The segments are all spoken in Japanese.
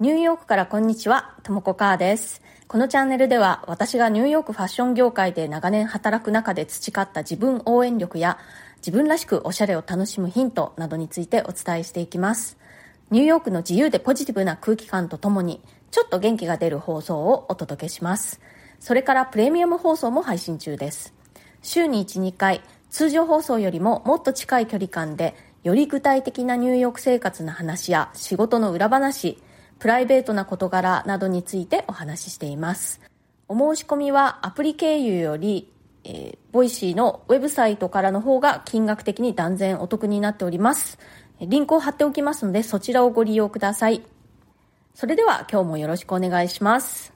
ニューヨークからこんにちは、ともこかーです。このチャンネルでは私がニューヨークファッション業界で長年働く中で培った自分応援力や自分らしくおしゃれを楽しむヒントなどについてお伝えしていきます。ニューヨークの自由でポジティブな空気感とともにちょっと元気が出る放送をお届けします。それからプレミアム放送も配信中です。週に1、2回、通常放送よりももっと近い距離感でより具体的なニューヨーク生活の話や仕事の裏話、プライベートな事柄などについてお話ししています。お申し込みはアプリ経由より、えー、 Voicy のウェブサイトからの方が金額的に断然お得になっております。リンクを貼っておきますので、そちらをご利用ください。それでは今日もよろしくお願いします。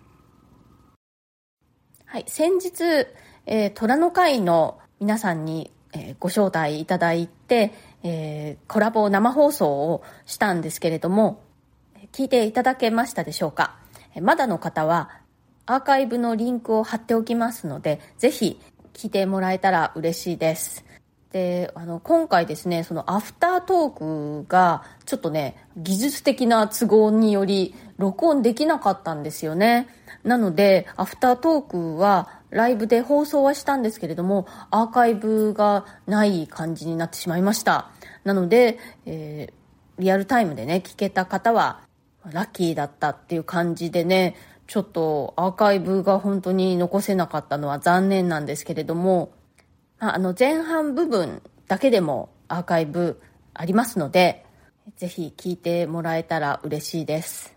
はい、先日、えー、虎の会の皆さんに、えー、ご招待いただいて、えー、コラボ生放送をしたんですけれども、聞いていただけましたでしょうか？まだの方はアーカイブのリンクを貼っておきますので、ぜひ聞いてもらえたら嬉しいです。で、あの、今回ですね、そのアフタートークが、ちょっとね、技術的な都合により、録音できなかったんですよね。なので、アフタートークは、ライブで放送はしたんですけれども、アーカイブがない感じになってしまいました。なので、えー、リアルタイムでね、聞けた方は、ラッキーだったっていう感じでね、ちょっとアーカイブが本当に残せなかったのは残念なんですけれども、あの前半部分だけでもアーカイブありますので、ぜひ聞いてもらえたら嬉しいです。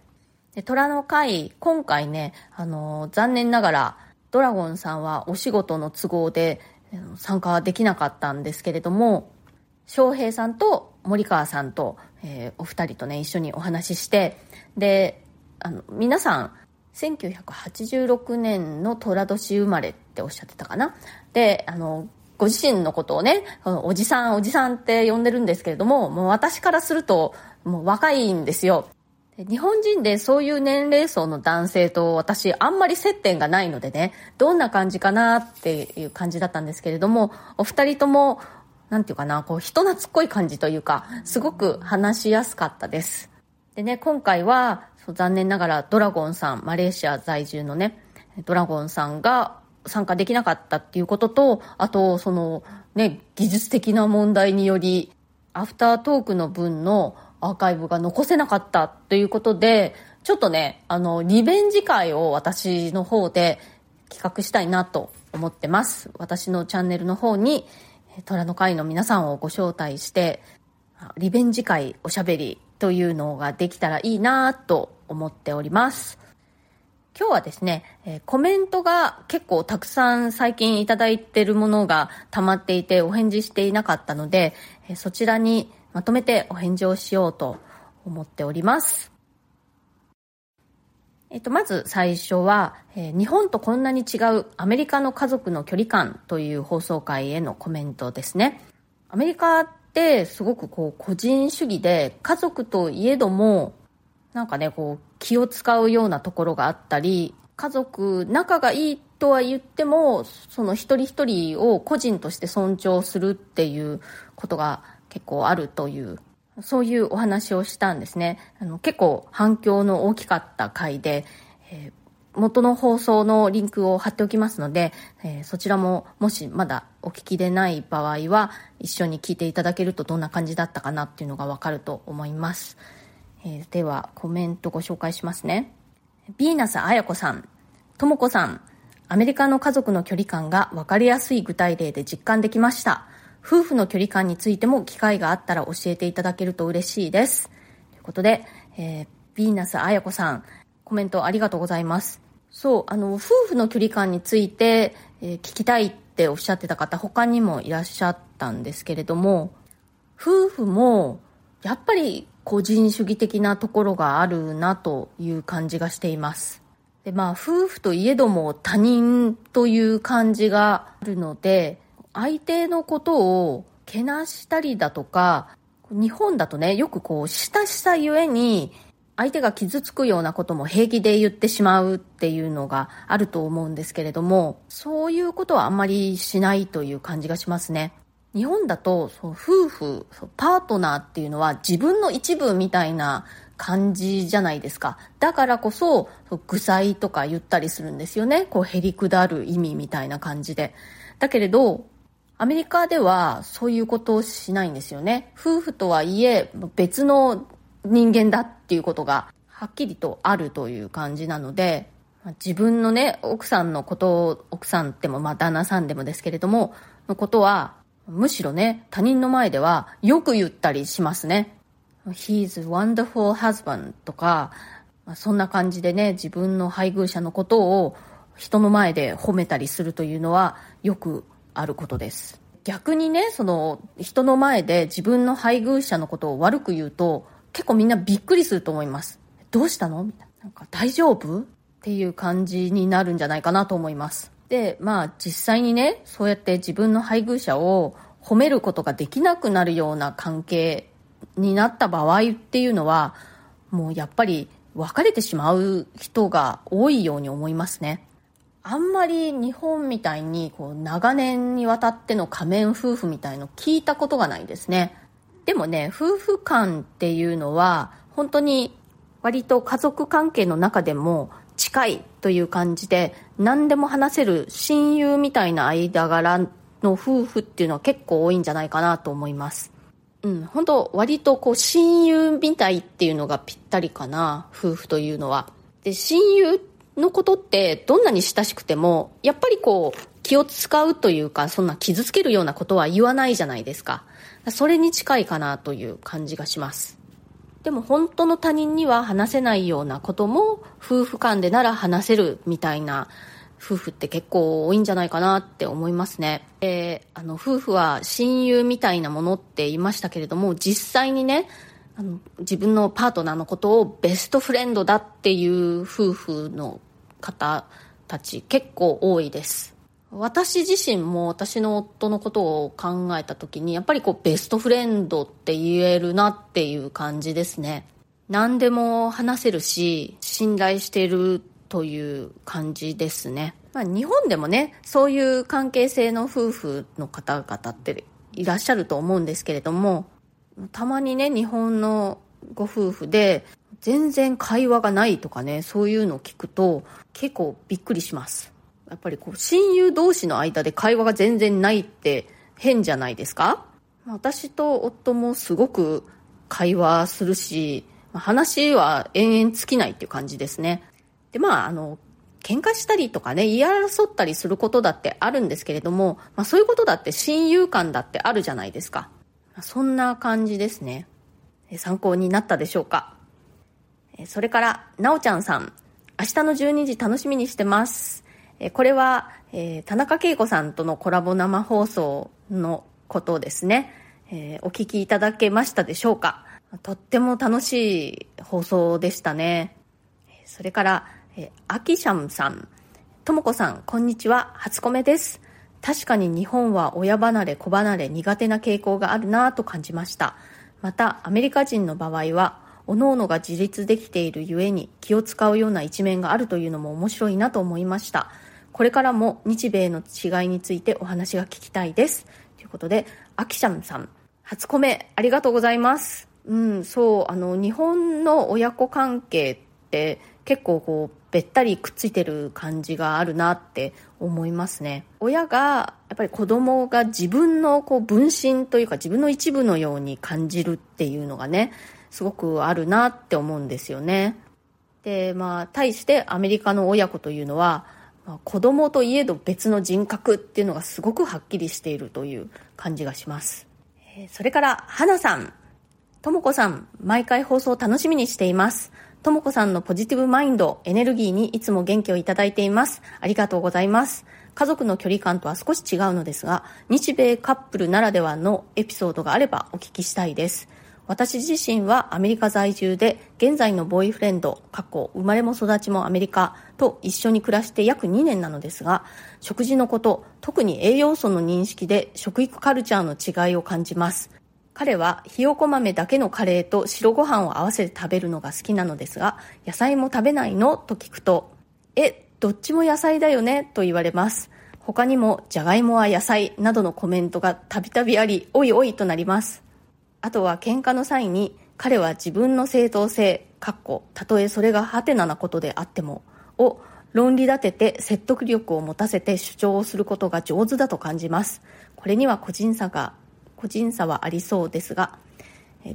で虎の会、今回ね、あの、残念ながら、ドラゴンさんはお仕事の都合で参加できなかったんですけれども、翔平さんと森川さんと、えー、お二人とね、一緒にお話しして、で、あの、皆さん、1986年の寅年生まれっておっしゃってたかな？で、あの、ご自身のことをね、おじさん、おじさんって呼んでるんですけれども、もう私からすると、もう若いんですよ。日本人でそういう年齢層の男性と私あんまり接点がないのでね、どんな感じかなっていう感じだったんですけれども、お二人ともなんていうかな、こう人懐っこい感じというか、すごく話しやすかったです。でね、今回は、残念ながらドラゴンさん、マレーシア在住のね、ドラゴンさんが参加できなかったっていうことと、あと、その、ね、技術的な問題により、アフタートークの分のアーカイブが残せなかったということで、ちょっとね、あの、リベンジ会を私の方で企画したいなと思ってます。私のチャンネルの方に、虎の会の皆さんをご招待して、リベンジ会おしゃべりというのができたらいいなと思っております。今日はですね、コメントが結構たくさん最近いただいてるものが溜まっていてお返事していなかったので、そちらにまとめてお返事をしようと思っております。えっと、まず最初は、えー、日本とこんなに違うアメリカの家族の距離感という放送回へのコメントですね。アメリカってすごくこう個人主義で家族といえどもなんかねこう気を使うようなところがあったり家族仲がいいとは言ってもその一人一人を個人として尊重するっていうことが結構あるというそういうお話をしたんですね。あの結構反響の大きかった回で、えー、元の放送のリンクを貼っておきますので、えー、そちらももしまだお聞きでない場合は一緒に聞いていただけるとどんな感じだったかなっていうのがわかると思います。えー、ではコメントご紹介しますね。ビーナス綾子さん、ともこさん、アメリカの家族の距離感が分かりやすい具体例で実感できました。夫婦の距離感についても機会があったら教えていただけると嬉しいです。ということで、えー、ヴィーナス彩子さん、コメントありがとうございます。そう、あの、夫婦の距離感について、えー、聞きたいっておっしゃってた方、他にもいらっしゃったんですけれども、夫婦も、やっぱり個人主義的なところがあるなという感じがしています。で、まあ、夫婦といえども他人という感じがあるので、相手のことをけなしたりだとか、日本だとね、よくこう、親しさゆえに、相手が傷つくようなことも平気で言ってしまうっていうのがあると思うんですけれども、そういうことはあんまりしないという感じがしますね。日本だと、そう夫婦、パートナーっていうのは自分の一部みたいな感じじゃないですか。だからこそ、具材とか言ったりするんですよね。こう、へりくだる意味みたいな感じで。だけれど、アメリカではそういうことをしないんですよね。夫婦とはいえ、別の人間だっていうことがはっきりとあるという感じなので、自分のね、奥さんのことを、奥さんでも、まあ旦那さんでもですけれども、のことは、むしろね、他人の前ではよく言ったりしますね。He's wonderful husband とか、そんな感じでね、自分の配偶者のことを人の前で褒めたりするというのはよくあることです。逆にね、その人の前で自分の配偶者のことを悪く言うと結構みんなびっくりすると思います。どうしたの？みたいな。なんか大丈夫？っていう感じになるんじゃないかなと思います。で、まあ実際にね、そうやって自分の配偶者を褒めることができなくなるような関係になった場合っていうのは、もうやっぱり別れてしまう人が多いように思いますね。あんまり日本みたいにこう長年にわたっての仮面夫婦みたいの聞いたことがないですね。でもね、夫婦間っていうのは本当に割と家族関係の中でも近いという感じで何でも話せる親友みたいな間柄の夫婦っていうのは結構多いんじゃないかなと思います。うん、本当割とこう親友みたいっていうのがぴったりかな、夫婦というのは。で、親友のことってどんなに親しくても、やっぱりこう気を使うというか、そんな傷つけるようなことは言わないじゃないですか。それに近いかなという感じがします。でも本当の他人には話せないようなことも夫婦間でなら話せるみたいな夫婦って結構多いんじゃないかなって思いますね。で、あの、夫婦は親友みたいなものって言いましたけれども、実際にね、あの、自分のパートナーのことをベストフレンドだっていう夫婦の方たち結構多いです。私自身も私の夫のことを考えた時に、やっぱりこうベストフレンドって言えるなっていう感じですね。何でも話せるし、信頼してるという感じですね。まあ、日本でもね、そういう関係性の夫婦の方々っていらっしゃると思うんですけれども、たまにね、日本のご夫婦で全然会話がないとかね、そういうのを聞くと結構びっくりします。やっぱりこう親友同士の間で会話が全然ないって変じゃないですか？私と夫もすごく会話するし、話は延々尽きないっていう感じですね。で、まあ、あの、喧嘩したりとかね、言い争ったりすることだってあるんですけれども、まあそういうことだって親友間だってあるじゃないですか。そんな感じですね。参考になったでしょうか？それから、なおちゃんさん。明日の12時楽しみにしてます。これは、えー、田中恵子さんとのコラボ生放送のことですね。えー、お聞きいただけましたでしょうかとっても楽しい放送でしたね。それから、えアキシャムさん。ともこさん、こんにちは。初コメです。確かに日本は親離れ、子離れ、苦手な傾向があるなぁと感じました。また、アメリカ人の場合は、各々が自立できているゆえに気を使うような一面があるというのも面白いなと思いました。これからも日米の違いについてお話が聞きたいです。ということで、アキシャムさん、初コメありがとうございます。うん、そう、あの、日本の親子関係って、結構こうべったりくっついてる感じがあるなって思いますね親がやっぱり子供が自分のこう分身というか自分の一部のように感じるっていうのがねすごくあるなって思うんですよねでまあ対してアメリカの親子というのは、まあ、子供といえど別の人格っていうのがすごくはっきりしているという感じがしますそれから花さんともこさん毎回放送楽しみにしていますともこさんのポジティブマインド、エネルギーにいつも元気をいただいています。ありがとうございます。家族の距離感とは少し違うのですが、日米カップルならではのエピソードがあればお聞きしたいです。私自身はアメリカ在住で、現在のボーイフレンド、過去、生まれも育ちもアメリカと一緒に暮らして約2年なのですが、食事のこと、特に栄養素の認識で食育カルチャーの違いを感じます。彼はひよこ豆だけのカレーと白ご飯を合わせて食べるのが好きなのですが、野菜も食べないの？と聞くと、え、どっちも野菜だよね？と言われます。他にも、じゃがいもは野菜などのコメントがたびたびあり、おいおいとなります。あとは喧嘩の際に、彼は自分の正当性、かっこ、たとえそれがハテナなことであっても、を論理立てて説得力を持たせて主張をすることが上手だと感じます。これには個人差が、個人差はありそうですが、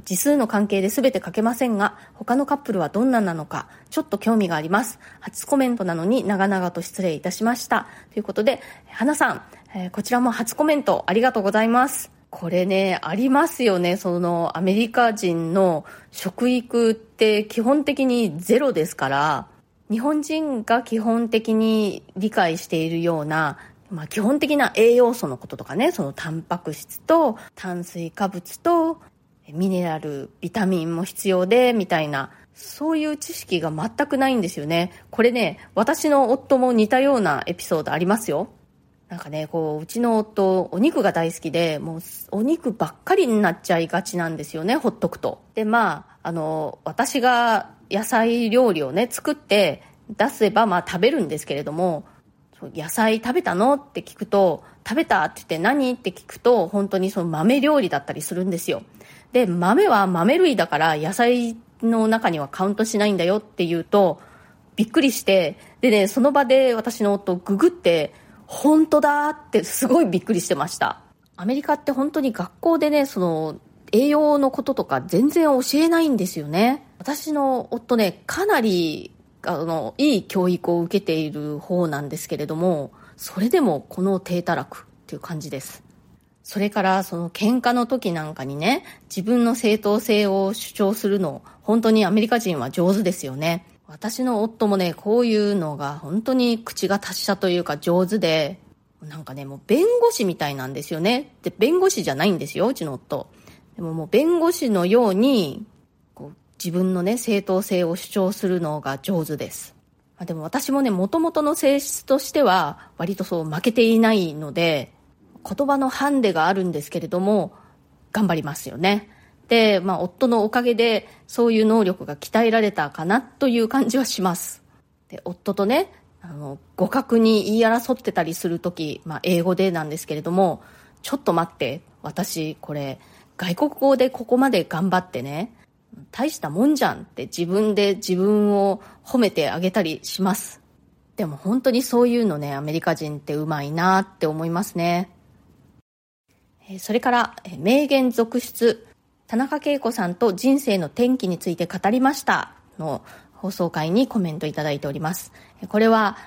字数の関係で全て書けませんが、他のカップルはどんななのか、ちょっと興味があります。初コメントなのに長々と失礼いたしました。ということで、花さん、えこちらも初コメントありがとうございます。これね、ありますよね。そのアメリカ人の食育って基本的にゼロですから、日本人が基本的に理解しているような、まあ、基本的な栄養素のこととかね、そのタンパク質と炭水化物とミネラル、ビタミンも必要で、みたいな、そういう知識が全くないんですよね。これね、私の夫も似たようなエピソードありますよ。なんかね、こう、うちの夫、お肉が大好きで、もう、お肉ばっかりになっちゃいがちなんですよね、ほっとくと。で、まあ、あの、私が野菜料理をね、作って出せば、まあ食べるんですけれども、野菜食べたの？って聞くと、食べたって言って何？って聞くと、本当にその豆料理だったりするんですよ。で、豆は豆類だから野菜の中にはカウントしないんだよって言うと、びっくりして、でね、その場で私の夫ググって、本当だってすごいびっくりしてました。アメリカって本当に学校でね、その栄養のこととか全然教えないんですよね。私の夫ね、かなり、あの、いい教育を受けている方なんですけれども、それでもこの低たらくっていう感じです。それからその喧嘩の時なんかにね、自分の正当性を主張するの、本当にアメリカ人は上手ですよね。私の夫もね、こういうのが本当に口が達者というか上手で、なんかね、もう弁護士みたいなんですよね。で、弁護士じゃないんですよ、うちの夫。でももう弁護士のように、こう自分のね、正当性を主張するのが上手です。まあ、でも私もね、元々の性質としては、割とそう負けていないので、言葉のハンデがあるんですけれども、頑張りますよね。で、まあ、夫のおかげで、そういう能力が鍛えられたかなという感じはします。で、夫とね、あの、互角に言い争ってたりするとき、まあ、英語でなんですけれども、ちょっと待って、私、これ、外国語でここまで頑張ってね、大したもんじゃんって自分で自分を褒めてあげたりします。でも本当にそういうのね、アメリカ人ってうまいなって思いますね。それから、名言続出、田中恵子さんと人生の転機について語りましたの放送回にコメントいただいております。これは、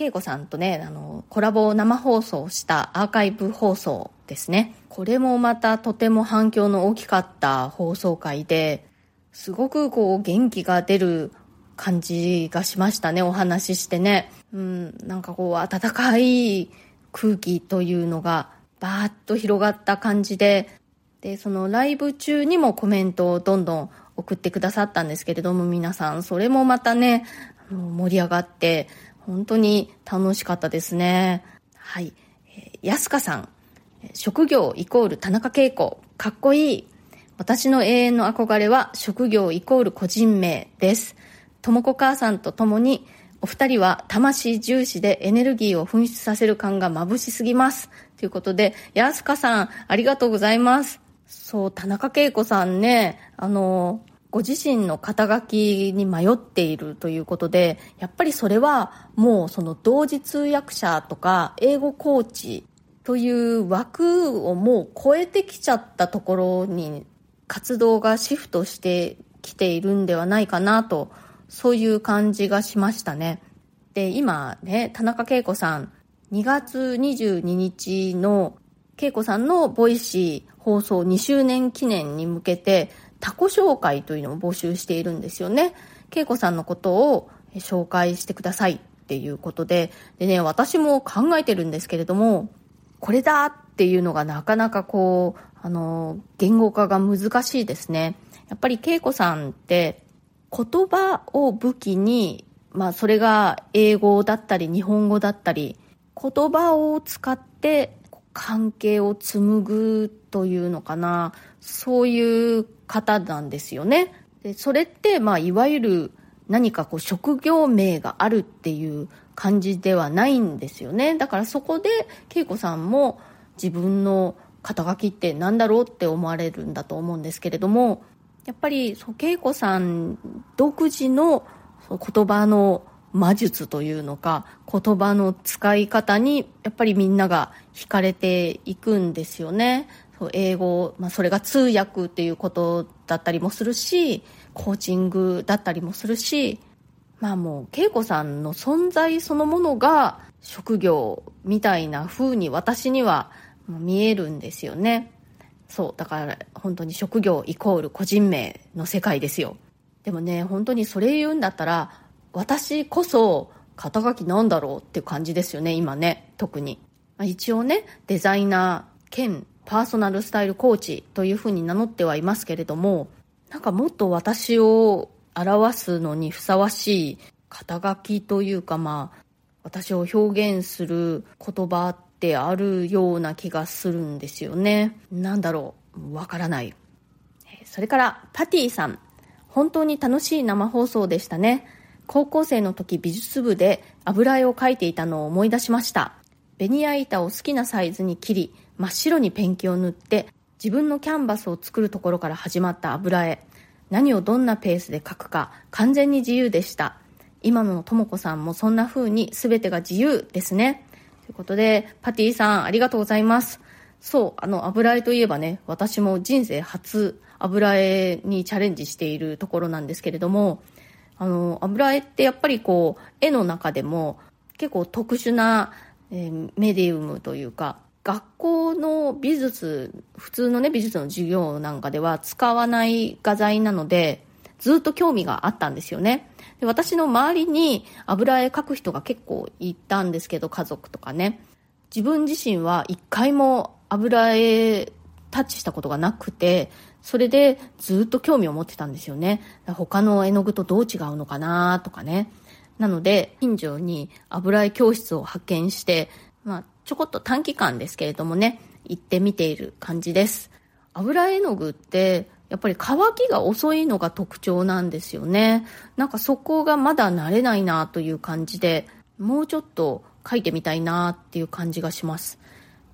恵子さんとね、あの、コラボを生放送したアーカイブ放送ですね。これもまたとても反響の大きかった放送回で、すごくこう元気が出る感じがしましたね、お話ししてね。うん、なんかこう温かい空気というのがバーッと広がった感じで、で、そのライブ中にもコメントをどんどん送ってくださったんですけれども、皆さん、それもまたね、盛り上がって、本当に楽しかったですね。はい。え、安香さん。職業イコール田中恵子。かっこいい。私の永遠の憧れは職業イコール個人名です。ともこ母さんと共にお二人は魂重視でエネルギーを噴出させる感が眩しすぎます。ということで、安香さん、ありがとうございます。そう、田中恵子さんね、あの、ご自身の肩書きに迷っているということで、やっぱりそれはもうその同時通訳者とか英語コーチという枠をもう超えてきちゃったところに活動がシフトしてきているんではないかなと、そういう感じがしましたね。で、今ね、田中恵子さん、2月22日の恵子さんの Voicy 放送2周年記念に向けて他己紹介というのを募集しているんですよね。恵子さんのことを紹介してくださいっていうことで、でね、私も考えてるんですけれども、これだっていうのがなかなかこう、あの、言語化が難しいですね。やっぱり恵子さんって言葉を武器に、まあそれが英語だったり日本語だったり、言葉を使って関係を紡ぐというのかな。そういう方なんですよね。でそれってまあいわゆる何かこう職業名があるっていう感じではないんですよね。だからそこで恵子さんも自分の肩書きって何だろうって思われるんだと思うんですけれどもやっぱりそう恵子さん独自の言葉の魔術というのか言葉の使い方にやっぱりみんなが惹かれていくんですよね。そう英語、まあ、それが通訳っていうことだったりもするしコーチングだったりもするしまあもう恵子さんの存在そのものが職業みたいな風に私には見えるんですよね。そうだから本当に職業イコール個人名の世界ですよ。でもね本当にそれ言うんだったら私こそ肩書きなんだろうっていう感じですよね今ね特に、一応ねデザイナー兼パーソナルスタイルコーチというふうに名乗ってはいますけれどもなんかもっと私を表すのにふさわしい肩書きというかまあ私を表現する言葉ってあるような気がするんですよね。なんだろうわからない。それからパティさん。本当に楽しい生放送でしたね。高校生の時美術部で油絵を描いていたのを思い出しました。ベニヤ板を好きなサイズに切り、真っ白にペンキを塗って、自分のキャンバスを作るところから始まった油絵。何をどんなペースで描くか完全に自由でした。今のとも子さんもそんな風に全てが自由ですね。ということで、パティさんありがとうございます。そう、あの油絵といえばね、私も人生初油絵にチャレンジしているところなんですけれども、あの、油絵ってやっぱりこう、絵の中でも結構特殊な、えー、メディウムというか、学校の美術、普通のね、美術の授業なんかでは使わない画材なので、ずっと興味があったんですよね。で私の周りに油絵描く人が結構いたんですけど、家族とかね。自分自身は一回も油絵タッチしたことがなくて、それでずっと興味を持ってたんですよね。他の絵の具とどう違うのかなとかね。なので、近所に油絵教室を発見して、まあ、ちょこっと短期間ですけれどもね、行ってみている感じです。油絵の具ってやっぱり乾きが遅いのが特徴なんですよね。なんかそこがまだ慣れないなという感じで、もうちょっと書いてみたいなっていう感じがします。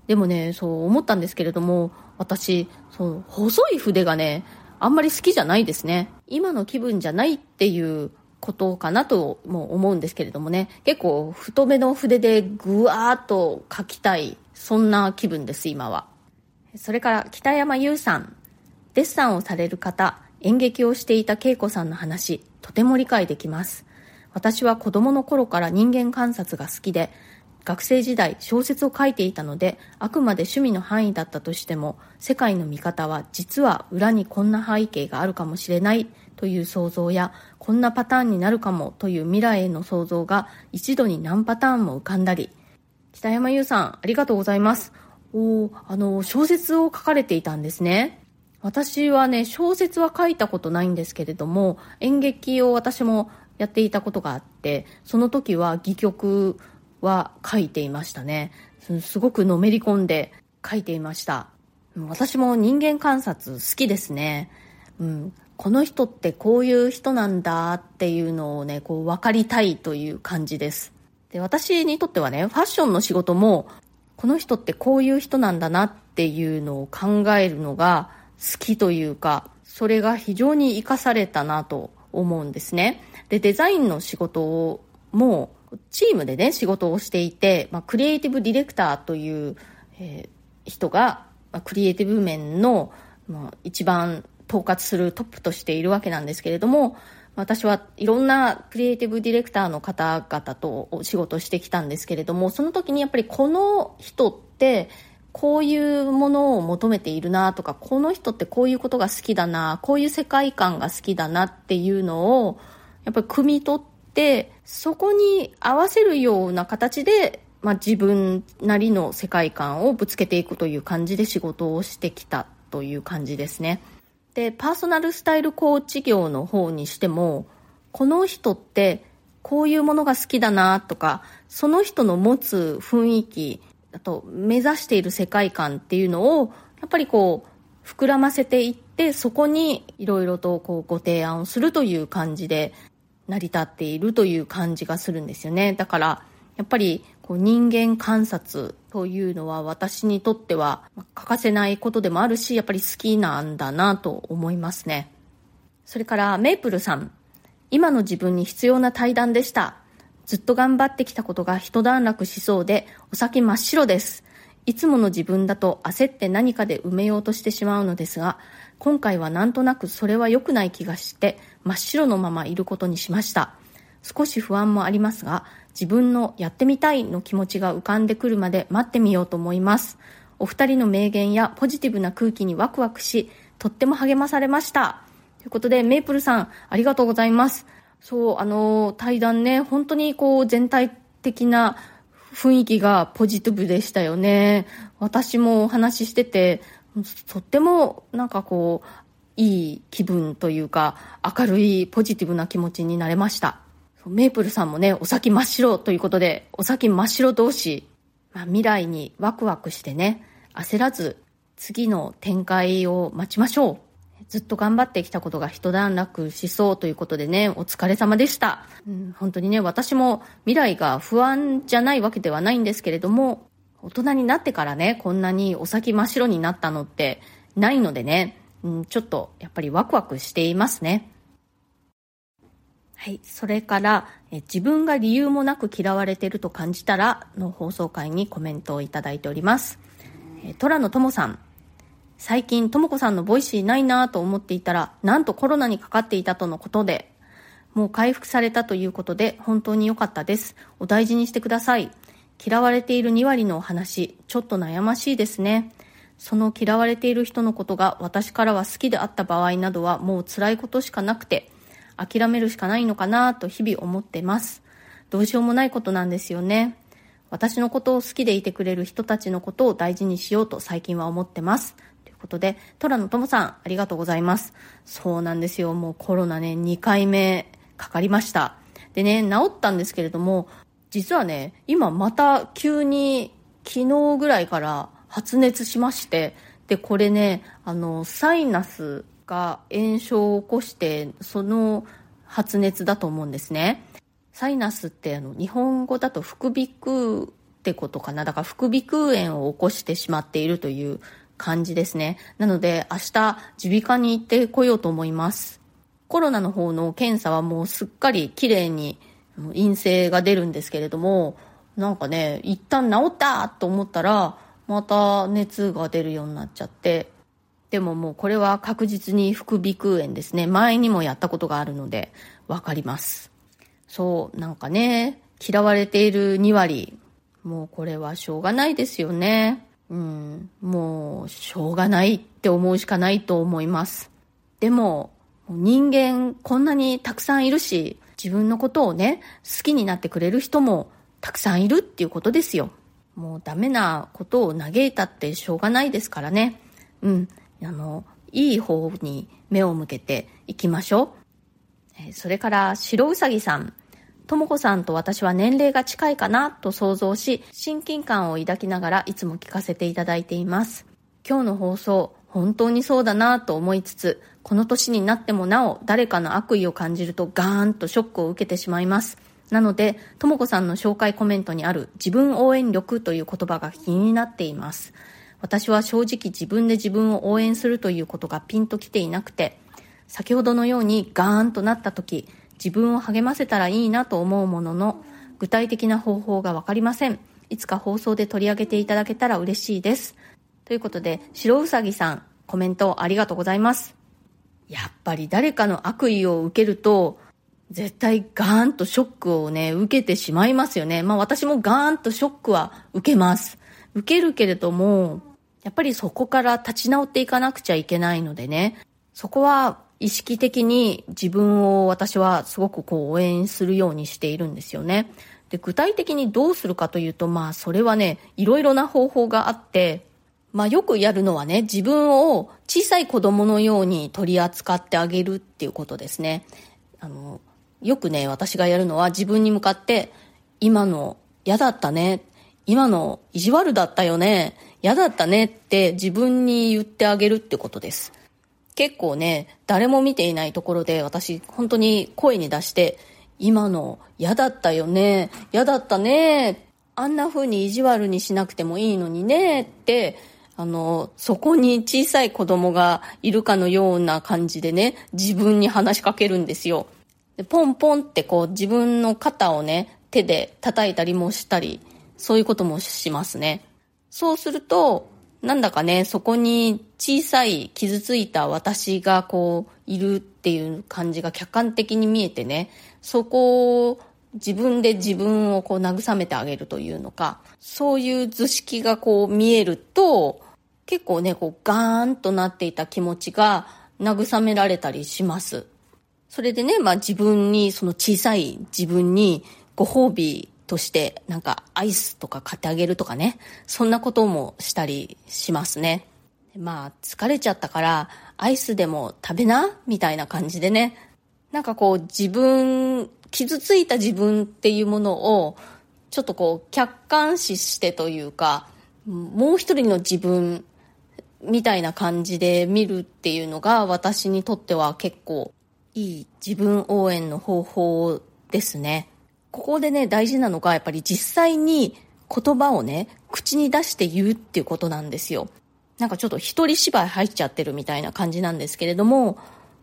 でもね、そう思ったんですけれども、私、その細い筆がね、あんまり好きじゃないですね。今の気分じゃないっていうことかなとも思うんですけれどもね。結構太めの筆でぐわーっと書きたい。そんな気分です、今は。それから北山優さん。デッサンをされる方、演劇をしていた恵子さんの話、とても理解できます。私は子供の頃から人間観察が好きで、学生時代小説を書いていたので、あくまで趣味の範囲だったとしても、世界の見方は実は裏にこんな背景があるかもしれないという想像や、こんなパターンになるかもという未来への想像が一度に何パターンも浮かんだり、北山優さん、ありがとうございます。おあの、小説を書かれていたんですね。私はね、小説は書いたことないんですけれども、演劇を私もやっていたことがあって、その時は戯曲は書いていましたね。すごくのめり込んで書いていました。私も人間観察好きですね。うん、この人ってこういう人なんだっていうのをね、こう分かりたいという感じです。で、私にとってはね、ファッションの仕事も、この人ってこういう人なんだなっていうのを考えるのが、好きというか、それが非常に活かされたなと思うんですね。で、デザインの仕事をもうチームでね、仕事をしていて、まあ、クリエイティブディレクターという、えー、人が、まあ、クリエイティブ面の、まあ、一番統括するトップとしているわけなんですけれども、私はいろんなクリエイティブディレクターの方々とお仕事してきたんですけれども、その時にやっぱりこの人ってこういうものを求めているなとか、この人ってこういうことが好きだな、こういう世界観が好きだなっていうのを、やっぱり汲み取って、そこに合わせるような形で、まあ、自分なりの世界観をぶつけていくという感じで仕事をしてきたという感じですね。で、パーソナルスタイルコーチ業の方にしても、この人ってこういうものが好きだなとか、その人の持つ雰囲気、あと目指している世界観っていうのをやっぱりこう膨らませていってそこにいろいろとこうご提案をするという感じで成り立っているという感じがするんですよねだからやっぱりこう人間観察というのは私にとっては欠かせないことでもあるしやっぱり好きなんだなと思いますねそれからメイプルさん。今の自分に必要な対談でした。ずっと頑張ってきたことが一段落しそうで、お先真っ白です。いつもの自分だと焦って何かで埋めようとしてしまうのですが、今回はなんとなくそれは良くない気がして、真っ白のままいることにしました。少し不安もありますが、自分のやってみたいの気持ちが浮かんでくるまで待ってみようと思います。お二人の名言やポジティブな空気にワクワクし、とっても励まされました。ということで、メイプルさん、ありがとうございます。そう、あの、対談ね、本当にこう、全体的な雰囲気がポジティブでしたよね。私もお話ししてて、とってもなんかこう、いい気分というか、明るいポジティブな気持ちになれました。メープルさんもね、お先真っ白ということで、お先真っ白同士、まあ、未来にワクワクしてね、焦らず次の展開を待ちましょう。ずっと頑張ってきたことが一段落しそうということでね、お疲れ様でした。うん、本当にね、私も未来が不安じゃないわけではないんですけれども、大人になってからね、こんなにお先真っ白になったのってないのでね、うん、ちょっとやっぱりワクワクしていますね。はい。それから、え自分が理由もなく嫌われてると感じたらの放送回にコメントをいただいております。えトラのともさん。最近、ともこさんの Voicy ないなぁと思っていたら、なんとコロナにかかっていたとのことで、もう回復されたということで、本当に良かったです。お大事にしてください。嫌われている2割のお話、ちょっと悩ましいですね。その嫌われている人のことが私からは好きであった場合などはもう辛いことしかなくて、諦めるしかないのかなと日々思ってます。どうしようもないことなんですよね。私のことを好きでいてくれる人たちのことを大事にしようと最近は思ってます。ということで、トラのともさん、ありがとうございます。そうなんですよ。もうコロナね、2回目かかりました。でね、治ったんですけれども、実はね、今また急に昨日ぐらいから発熱しまして、で、これね、あの、サイナスが炎症を起こしてその発熱だと思うんですね。サイナスってあの日本語だと副鼻腔ってことかな。だから副鼻腔炎を起こしてしまっているという感じですね。なので明日耳鼻科に行ってこようと思います。コロナの方の検査はもうすっかり綺麗に陰性が出るんですけれどもなんかね一旦治ったと思ったらまた熱が出るようになっちゃってでももうこれは確実に副鼻腔炎ですね。前にもやったことがあるのでわかります。そう、なんかね、嫌われている2割。もうこれはしょうがないですよね。うん、もうしょうがないって思うしかないと思います。でも、人間こんなにたくさんいるし、自分のことをね、好きになってくれる人もたくさんいるっていうことですよ。もうダメなことを嘆いたってしょうがないですからね。うん。あの、いい方に目を向けていきましょう。それから、白うさぎさん。ともこさんと私は年齢が近いかなと想像し、親近感を抱きながらいつも聞かせていただいています。今日の放送、本当にそうだなと思いつつ、この年になってもなお誰かの悪意を感じるとガーンとショックを受けてしまいます。なので、ともこさんの紹介コメントにある自分応援力という言葉が気になっています。私は正直自分で自分を応援するということがピンときていなくて、先ほどのようにガーンとなった時、自分を励ませたらいいなと思うものの、具体的な方法がわかりません。いつか放送で取り上げていただけたら嬉しいです。ということで、白うさぎさん、コメントありがとうございます。やっぱり誰かの悪意を受けると、絶対ガーンとショックをね、受けてしまいますよね。まあ私もガーンとショックは受けます。受けるけれども、やっぱりそこから立ち直っていかなくちゃいけないのでね、そこは意識的に自分を私はすごくこう応援するようにしているんですよね。で、具体的にどうするかというと、まあそれはね、いろいろな方法があって、まあよくやるのはね、自分を小さい子供のように取り扱ってあげるっていうことですね。あの、よくね、私がやるのは自分に向かって、今の嫌だったね。今の意地悪だったよね。嫌だったねって自分に言ってあげるってことです。結構ね、誰も見ていないところで私本当に声に出して、今の嫌だったよね、嫌だったね、あんな風に意地悪にしなくてもいいのにねって、あの、そこに小さい子供がいるかのような感じでね、自分に話しかけるんですよ。でポンポンってこう自分の肩をね、手で叩いたりもしたり、そういうこともしますね。そうすると、なんだかね、そこに小さい傷ついた私がこういるっていう感じが客観的に見えてね、そこを自分で自分をこう慰めてあげるというのか、そういう図式がこう見えると、結構ね、こうガーンとなっていた気持ちが慰められたりします。それでね、まあ自分に、その小さい自分にご褒美としてなんかアイスとか買ってあげるとかね、そんなこともしたりしますね。まあ疲れちゃったからアイスでも食べなみたいな感じでね、なんかこう自分傷ついた自分っていうものをちょっとこう客観視してというかもう一人の自分みたいな感じで見るっていうのが私にとっては結構いい自分応援の方法ですね。ここでね大事なのがやっぱり実際に言葉をね口に出して言うっていうことなんですよ。なんかちょっと一人芝居入っちゃってるみたいな感じなんですけれども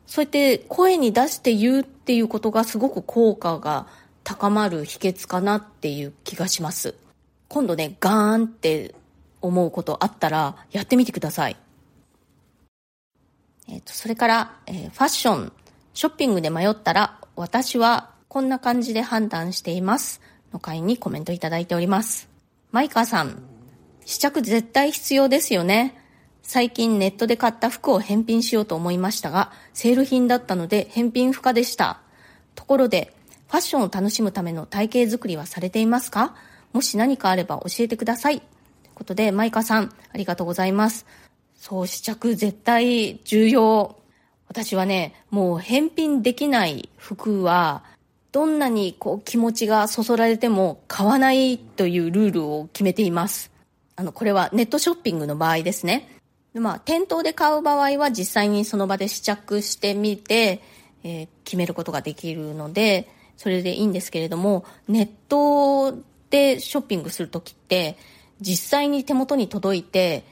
そうやって声に出して言うっていうことがすごく効果が高まる秘訣かなっていう気がします。今度ね、ガーンって思うことあったらやってみてください。えっ、ー、と、それから、えー、ファッション、ショッピングで迷ったら私はこんな感じで判断していますの回にコメントいただいております。マイカーさん、試着絶対必要ですよね。最近ネットで買った服を返品しようと思いましたが、セール品だったので返品不可でした。ところで、ファッションを楽しむための体型作りはされていますか？もし何かあれば教えてください。ということで、マイカさん、ありがとうございます。そう、試着絶対重要。私はね、もう返品できない服は、どんなにこう気持ちがそそられても買わないというルールを決めています。あの、これはネットショッピングの場合ですね。でまあ、店頭で買う場合は実際にその場で試着してみて、えー、決めることができるので、それでいいんですけれども、ネットでショッピングするときって、実際に手元に届いて、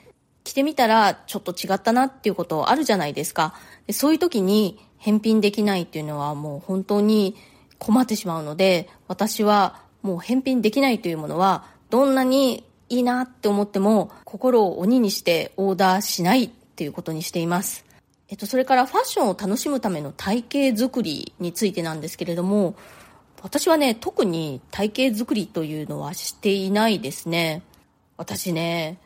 着てみたらちょっと違ったなっていうことあるじゃないですか。でそういう時に返品できないっていうのはもう本当に困ってしまうので、私はもう返品できないというものは、どんなにいいなって思っても心を鬼にしてオーダーしないっていうことにしています。えっと、それからファッションを楽しむための体型作りについてなんですけれども、私はね、特に体型作りというのはしていないですね。私ね、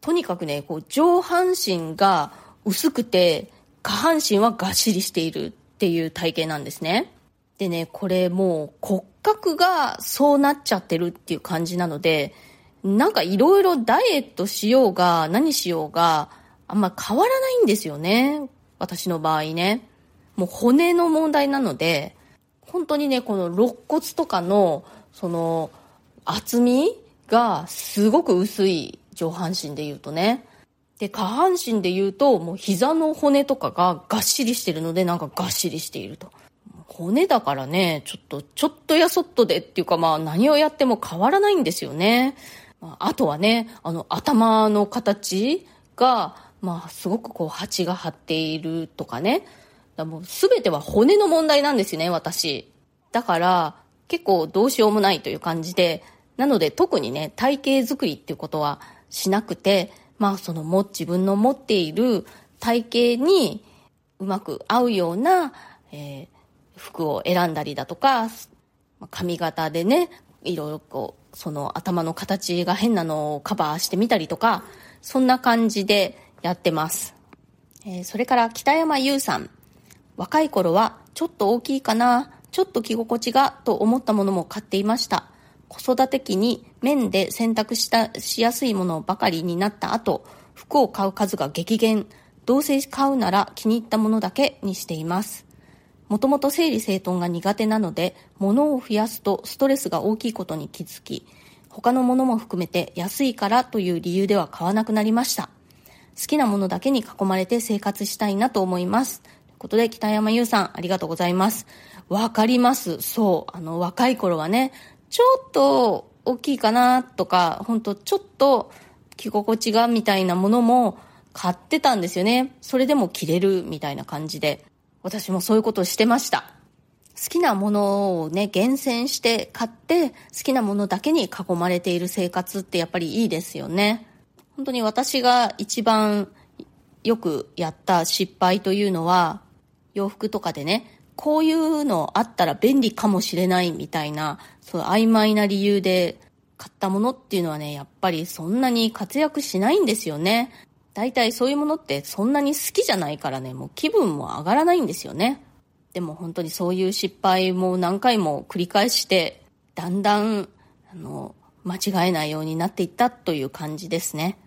とにかくね、こう上半身が薄くて下半身はがっしりしているっていう体型なんですね。でね、これもう骨格がそうなっちゃってるっていう感じなので、なんかいろいろダイエットしようが何しようがあんま変わらないんですよね。私の場合ね。もう骨の問題なので、本当にね、この肋骨とかのその厚みがすごく薄い上半身で言うとね。で、下半身で言うともう膝の骨とかががっしりしてるのでなんかがっしりしていると。骨だからね、ちょっと、ちょっとやそっとでっていうかまあ何をやっても変わらないんですよね。あとはね、あの、頭の形が、まあ、すごくこう、蜂が張っているとかね。だもう、すべては骨の問題なんですよね、私。だから、結構どうしようもないという感じで、なので特にね、体型作りっていうことはしなくて、まあ、そのも、自分の持っている体型にうまく合うような、えー、服を選んだりだとか、髪型でね、いろいろこう、その頭の形が変なのをカバーしてみたりとか、そんな感じでやってます。えー、それから北山優さん。若い頃はちょっと大きいかな、ちょっと着心地がと思ったものも買っていました。子育て期に面で選択したしやすいものばかりになった後、服を買う数が激減。どうせ買うなら気に入ったものだけにしています。もともと整理整頓が苦手なので、物を増やすとストレスが大きいことに気づき、他のものも含めて安いからという理由では買わなくなりました。好きなものだけに囲まれて生活したいなと思います。ということで、北山優さん、ありがとうございます。わかります。そう。あの、若い頃はね、ちょっと大きいかなとか、ほんとちょっと着心地がみたいなものも買ってたんですよね。それでも着れるみたいな感じで。私もそういうことをしてました。好きなものをね、厳選して買って、好きなものだけに囲まれている生活ってやっぱりいいですよね。本当に私が一番よくやった失敗というのは、洋服とかでね、こういうのあったら便利かもしれないみたいな、そう曖昧な理由で買ったものっていうのはね、やっぱりそんなに活躍しないんですよね。大体そういうものってそんなに好きじゃないからね、もう気分も上がらないんですよね。でも本当にそういう失敗も何回も繰り返して、だんだん、あの、間違えないようになっていったという感じですね。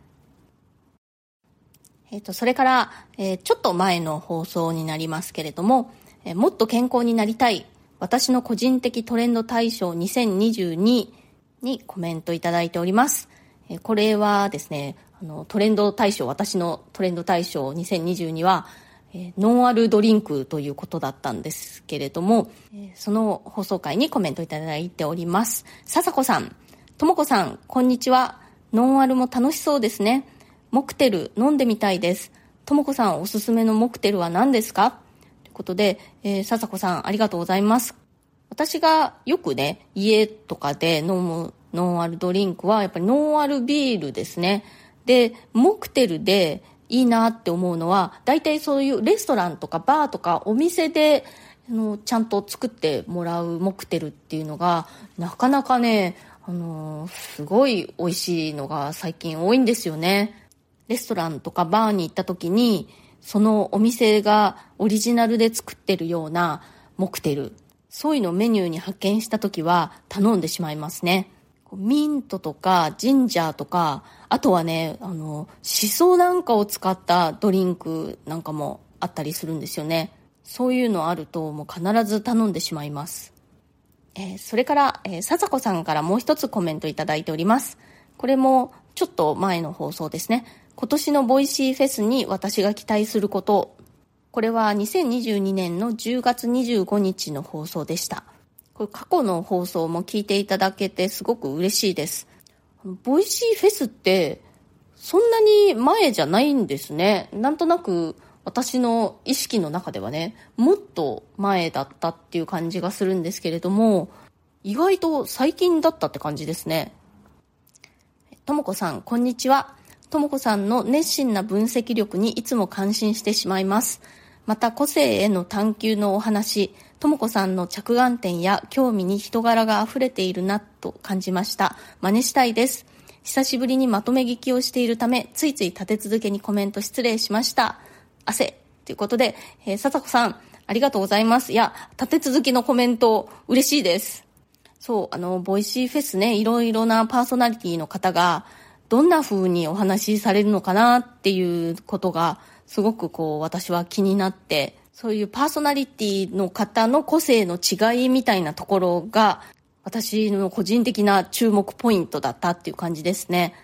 えっ、と、それから、えー、ちょっと前の放送になりますけれども、え、もっと健康になりたい、私の個人的トレンド大賞2022にコメントいただいております。えこれはですね、あの、トレンド大賞、私のトレンド大賞2022は、えノンアルドリンクということだったんですけれども、えその放送回にコメントいただいております。笹子さん、ともこさん、こんにちは。ノンアルも楽しそうですね。モクテル飲んでみたいです。ともこさんおすすめのモクテルは何ですか？ことで、えー、笹子さんありがとうございます。私がよくね、家とかで飲むノンアルドリンクはやっぱりノンアルビールですね。で、モクテルでいいなって思うのは、大体そういうレストランとかバーとかお店で、あの、ちゃんと作ってもらうモクテルっていうのが、なかなかね、あのすごい美味しいのが最近多いんですよね。レストランとかバーに行った時に、そのお店がオリジナルで作ってるようなモクテル、そういうのをメニューに発見した時は頼んでしまいますね。ミントとかジンジャーとか、あとはね、あの、シソなんかを使ったドリンクなんかもあったりするんですよね。そういうのあるともう必ず頼んでしまいます。えー、それから、えー、笹子さんからもう一つコメントいただいております。これもちょっと前の放送ですね。今年の Voicyフェスに私が期待すること。これは2022年の10月25日の放送でした。これ過去の放送も聞いていただけてすごく嬉しいです。 Voicyフェスってそんなに前じゃないんですね。なんとなく私の意識の中ではね、もっと前だったっていう感じがするんですけれども、意外と最近だったって感じですね。ともこさん、こんにちは。ともこさんの熱心な分析力にいつも感心してしまいます。また個性への探求のお話、ともこさんの着眼点や興味に人柄が溢れているなと感じました。真似したいです。久しぶりにまとめ聞きをしているため、ついつい立て続けにコメント失礼しました。汗。ということで、えー、ささこさん、ありがとうございます。いや、立て続きのコメント、嬉しいです。そう、あの、 Voicyフェスね、いろいろなパーソナリティの方が、どんな風にお話しされるのかなっていうことが、すごくこう私は気になって、そういうパーソナリティの方の個性の違いみたいなところが、私の個人的な注目ポイントだったっていう感じですね。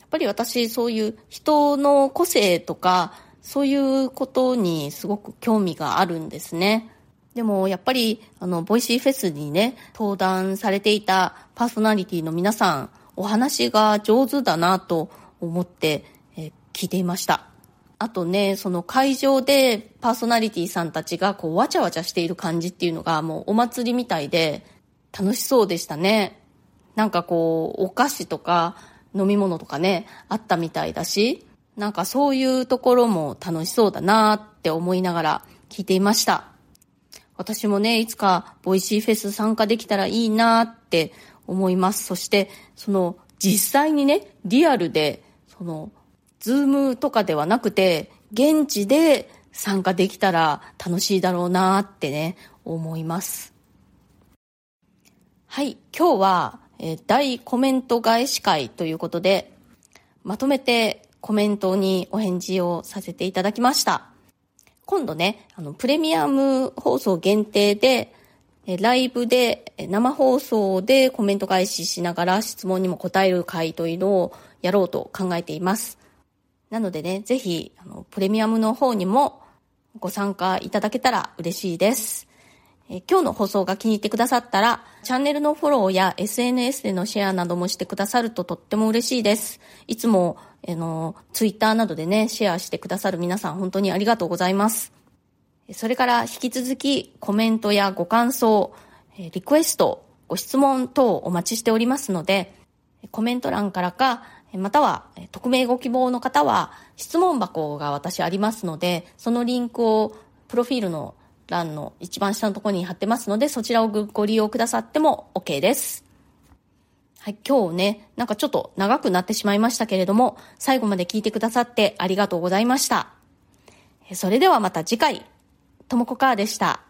やっぱり私そういう人の個性とか、そういうことにすごく興味があるんですね。でもやっぱりあの Voicyフェスにね登壇されていたパーソナリティの皆さんお話が上手だなと思って、え聞いていましたあとね、その会場でパーソナリティさんたちがこうわちゃわちゃしている感じっていうのがもうお祭りみたいで楽しそうでしたね。なんかこう、お菓子とか飲み物とかね、あったみたいだし、なんかそういうところも楽しそうだなって思いながら聞いていました。私もね、いつか Voicyフェス参加できたらいいなって思います。そして、その実際にね、リアルで、そのズームとかではなくて、現地で参加できたら楽しいだろうなってね、思います。はい、今日は、え、大コメント返し会ということで、まとめてコメントにお返事をさせていただきました。今度ね、あの、プレミアム放送限定で、ライブで、生放送でコメント返ししながら質問にも答える会というのをやろうと考えています。なのでね、ぜひ、あの、プレミアムの方にもご参加いただけたら嬉しいです。え今日の放送が気に入ってくださったら、チャンネルのフォローや SNS でのシェアなどもしてくださるととっても嬉しいです。いつもあの、ツイッターなどでね、シェアしてくださる皆さん本当にありがとうございます。それから引き続きコメントやご感想、リクエスト、ご質問等お待ちしておりますので、コメント欄からか、または匿名ご希望の方は質問箱が私ありますので、そのリンクをプロフィールの欄の一番下のところに貼ってますので、そちらをご利用くださっても OK です。はい、今日ね、なんかちょっと長くなってしまいましたけれども、最後まで聞いてくださってありがとうございました。それではまた次回、ともこかーでした。